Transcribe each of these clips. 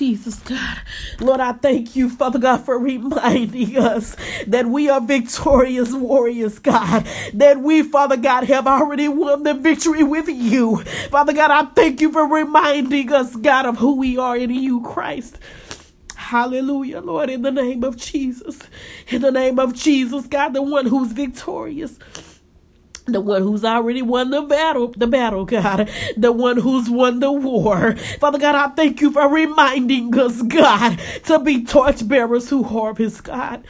Jesus, God. Lord, I thank you, Father God, for reminding us that we are victorious warriors, God. That we, Father God, have already won the victory with you. Father God, I thank you for reminding us, God, of who we are in you, Christ. Hallelujah, Lord, in the name of Jesus. In the name of Jesus, God, the one who's victorious the one who's already won the battle, the battle, God, the one who's won the war. Father God, I thank you for reminding us, God, to be torchbearers who harvest, God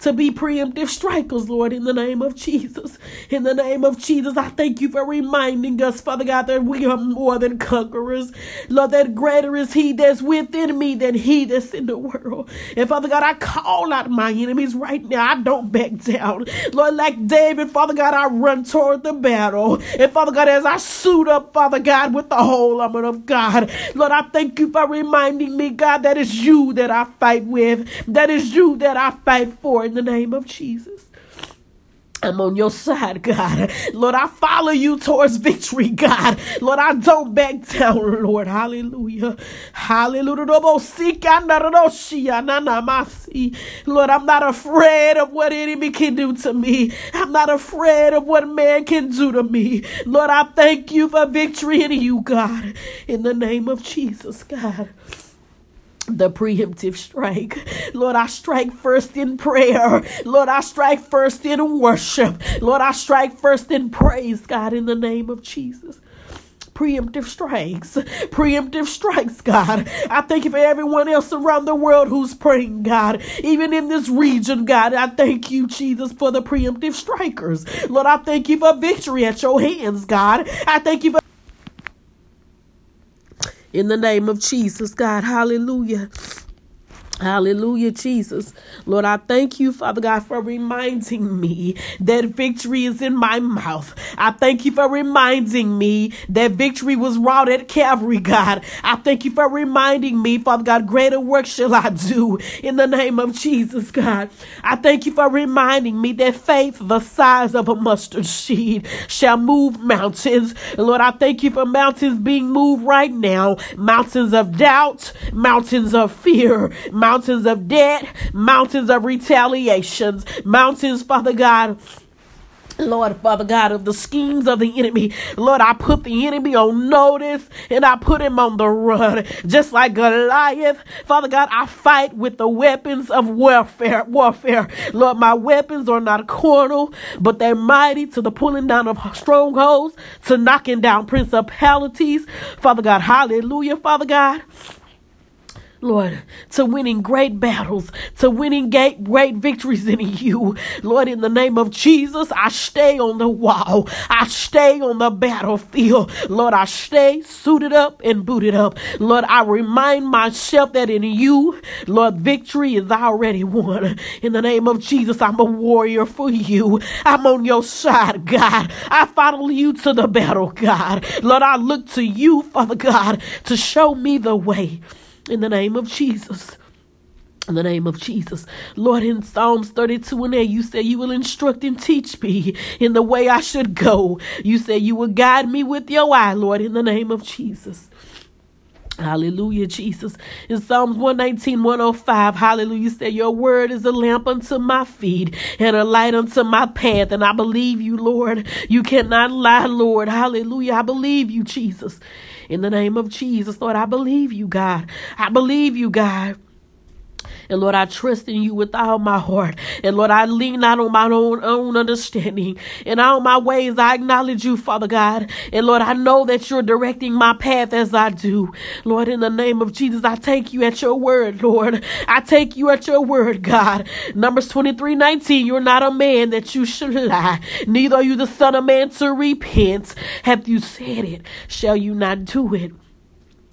to be preemptive strikers, Lord, in the name of Jesus. In the name of Jesus, I thank you for reminding us, Father God, that we are more than conquerors. Lord, that greater is He that's within me than He that's in the world. And Father God, I call out my enemies right now. I don't back down. Lord, like David, Father God, I run toward the battle. And Father God, as I suit up, Father God, with the whole armor of God, Lord, I thank you for reminding me, God, that it's you that I fight with, that is you that I fight for in the name of Jesus. I'm on your side, God. Lord, I follow you towards victory, God. Lord, I don't back down, Lord. Hallelujah. Hallelujah. Lord, I'm not afraid of what enemy can do to me. I'm not afraid of what man can do to me. Lord, I thank you for victory in you, God. In the name of Jesus, God the preemptive strike. Lord, I strike first in prayer. Lord, I strike first in worship. Lord, I strike first in praise, God, in the name of Jesus preemptive strikes. Preemptive strikes, God. I thank you for everyone else around the world who's praying, God. Even in this region, God, I thank you, Jesus, for the preemptive strikers. Lord, I thank you for victory at your hands, God. I thank you for in the name of Jesus, God. Hallelujah. Hallelujah, Jesus. Lord, I thank you, Father God, for reminding me that victory is in my mouth. I thank you for reminding me that victory was wrought at Calvary, God. I thank you for reminding me, Father God, greater work shall I do in the name of Jesus, God. I thank you for reminding me that faith, the size of a mustard seed, shall move mountains. Lord, I thank you for mountains being moved right now mountains of doubt, mountains of fear, mountains mountains of debt, mountains of retaliations, mountains, Father God. Lord, Father God, of the schemes of the enemy. Lord, I put the enemy on notice and I put him on the run. Just like Goliath, Father God, I fight with the weapons of warfare. Warfare. Lord, my weapons are not carnal, but they're mighty to the pulling down of strongholds, to knocking down principalities. Father God, hallelujah, Father God. Lord, to winning great battles, to winning great, great victories in you. Lord, in the name of Jesus, I stay on the wall. I stay on the battlefield. Lord, I stay suited up and booted up. Lord, I remind myself that in you, Lord, victory is already won. In the name of Jesus, I'm a warrior for you. I'm on your side, God. I follow you to the battle, God. Lord, I look to you, Father God, to show me the way in the name of Jesus. In the name of Jesus. Lord, in Psalms 32 and 8, you say you will instruct and teach me in the way I should go. You say you will guide me with your eye, Lord, in the name of Jesus. Hallelujah, Jesus. In Psalms 119, 105, hallelujah, say, Your word is a lamp unto my feet and a light unto my path. And I believe you, Lord. You cannot lie, Lord. Hallelujah. I believe you, Jesus. In the name of Jesus, Lord, I believe you, God. I believe you, God. And Lord, I trust in you with all my heart. And Lord, I lean not on my own, own understanding. In all my ways, I acknowledge you, Father God. And Lord, I know that you're directing my path as I do. Lord, in the name of Jesus, I take you at your word, Lord. I take you at your word, God. Numbers 23 19, you're not a man that you should lie, neither are you the son of man to repent. Have you said it? Shall you not do it?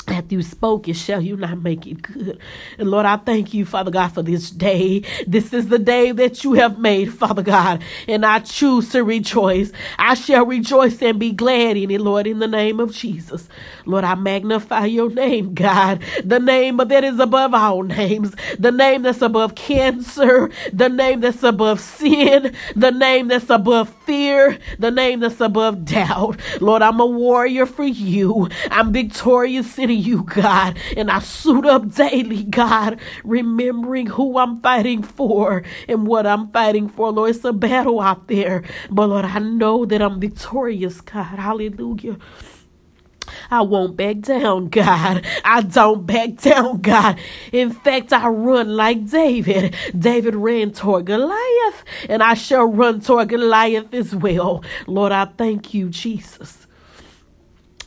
Hath you spoke it, shall you not make it good? And Lord, I thank you, Father God, for this day. This is the day that you have made, Father God, and I choose to rejoice. I shall rejoice and be glad in it, Lord, in the name of Jesus. Lord, I magnify your name, God, the name that is above all names, the name that's above cancer, the name that's above sin, the name that's above fear the name that's above doubt. Lord, I'm a warrior for you. I'm victorious in you, God. And I suit up daily, God, remembering who I'm fighting for and what I'm fighting for. Lord, it's a battle out there. But Lord, I know that I'm victorious, God. Hallelujah. I won't back down, God. I don't back down, God. In fact, I run like David. David ran toward Goliath, and I shall run toward Goliath as well. Lord, I thank you, Jesus.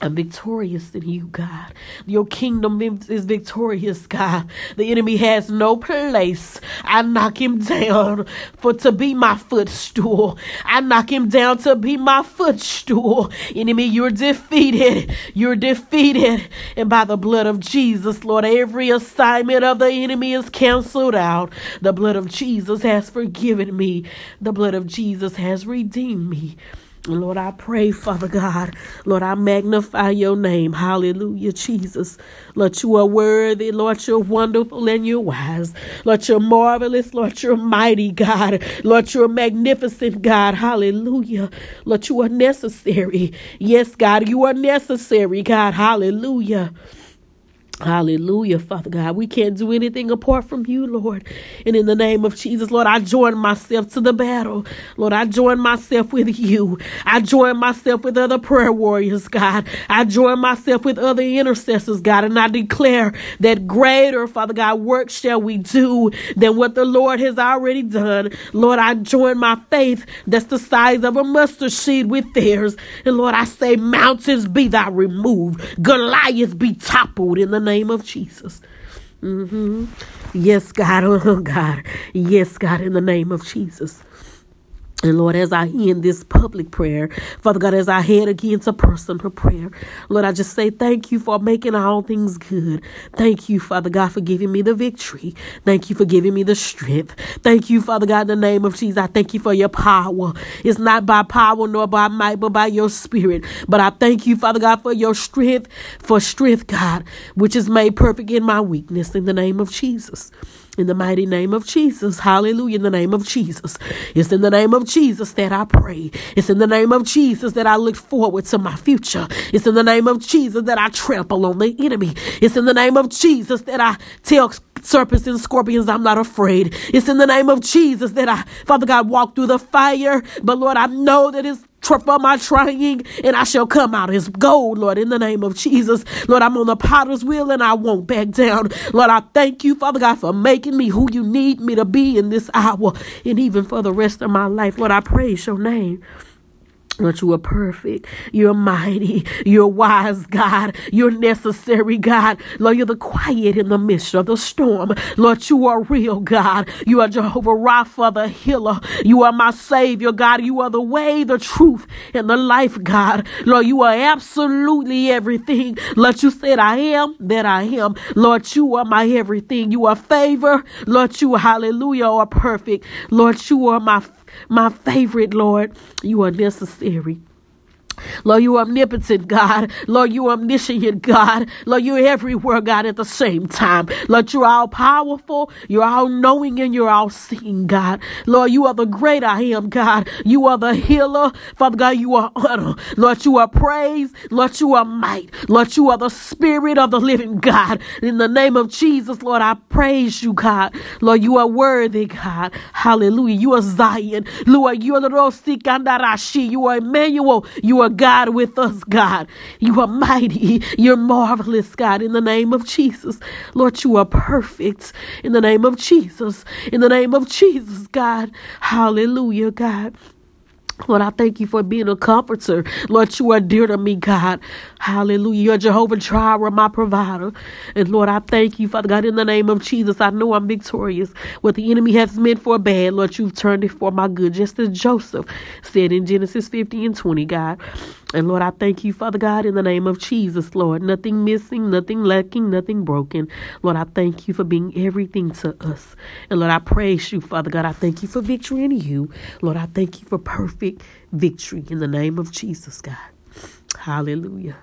I'm victorious in you, God. Your kingdom is victorious, God. The enemy has no place. I knock him down for to be my footstool. I knock him down to be my footstool. Enemy, you're defeated. You're defeated. And by the blood of Jesus, Lord, every assignment of the enemy is canceled out. The blood of Jesus has forgiven me. The blood of Jesus has redeemed me. Lord, I pray, Father God. Lord, I magnify your name. Hallelujah, Jesus. Lord, you are worthy. Lord, you're wonderful and you're wise. Lord, you're marvelous. Lord, you're mighty, God. Lord, you're magnificent, God. Hallelujah. Lord, you are necessary. Yes, God, you are necessary, God. Hallelujah. Hallelujah, Father God. We can't do anything apart from you, Lord. And in the name of Jesus, Lord, I join myself to the battle. Lord, I join myself with you. I join myself with other prayer warriors, God. I join myself with other intercessors, God. And I declare that greater, Father God, work shall we do than what the Lord has already done. Lord, I join my faith that's the size of a mustard seed with theirs. And Lord, I say, mountains be thou removed, Goliath be toppled in the name name of Jesus. Mm-hmm. Yes, God. Oh, God. Yes, God, in the name of Jesus. And Lord, as I end this public prayer, Father God, as I head again to personal prayer, Lord, I just say thank you for making all things good. Thank you, Father God, for giving me the victory. Thank you for giving me the strength. Thank you, Father God, in the name of Jesus. I thank you for your power. It's not by power nor by might, but by your spirit. But I thank you, Father God, for your strength, for strength, God, which is made perfect in my weakness in the name of Jesus. In the mighty name of Jesus. Hallelujah. In the name of Jesus. It's in the name of Jesus that I pray. It's in the name of Jesus that I look forward to my future. It's in the name of Jesus that I trample on the enemy. It's in the name of Jesus that I tell serpents and scorpions, I'm not afraid. It's in the name of Jesus that I, Father God, walk through the fire. But Lord, I know that it's for my trying, and I shall come out as gold, Lord, in the name of Jesus. Lord, I'm on the potter's wheel and I won't back down. Lord, I thank you, Father God, for making me who you need me to be in this hour and even for the rest of my life. Lord, I praise your name. Lord, you are perfect. You're mighty. You're wise, God. You're necessary, God. Lord, you're the quiet in the midst of the storm. Lord, you are real, God. You are Jehovah Rapha, the healer. You are my Savior, God. You are the way, the truth, and the life, God. Lord, you are absolutely everything. Lord, you said, I am that I am. Lord, you are my everything. You are favor. Lord, you, hallelujah, are perfect. Lord, you are my my favorite, Lord. You are necessary. Lord, you omnipotent, God. Lord, you omniscient, God. Lord, you're everywhere, God, at the same time. Lord, you're all powerful, you're all knowing, and you're all seeing, God. Lord, you are the great I am, God. You are the healer. Father God, you are honor. Lord, you are praise. Lord, you are might. Lord, you are the spirit of the living God. In the name of Jesus, Lord, I praise you, God. Lord, you are worthy, God. Hallelujah. You are Zion. Lord, you are the You are Emmanuel. You are God with us, God. You are mighty. You're marvelous, God, in the name of Jesus. Lord, you are perfect in the name of Jesus. In the name of Jesus, God. Hallelujah, God. Lord, I thank you for being a comforter. Lord, you are dear to me, God. Hallelujah. You're Jehovah Jireh, my provider. And Lord, I thank you, Father God, in the name of Jesus. I know I'm victorious. What the enemy has meant for bad, Lord, you've turned it for my good, just as Joseph said in Genesis 50 and 20, God. And Lord, I thank you, Father God, in the name of Jesus, Lord. Nothing missing, nothing lacking, nothing broken. Lord, I thank you for being everything to us. And Lord, I praise you, Father God. I thank you for victory in you. Lord, I thank you for perfect victory in the name of Jesus, God. Hallelujah.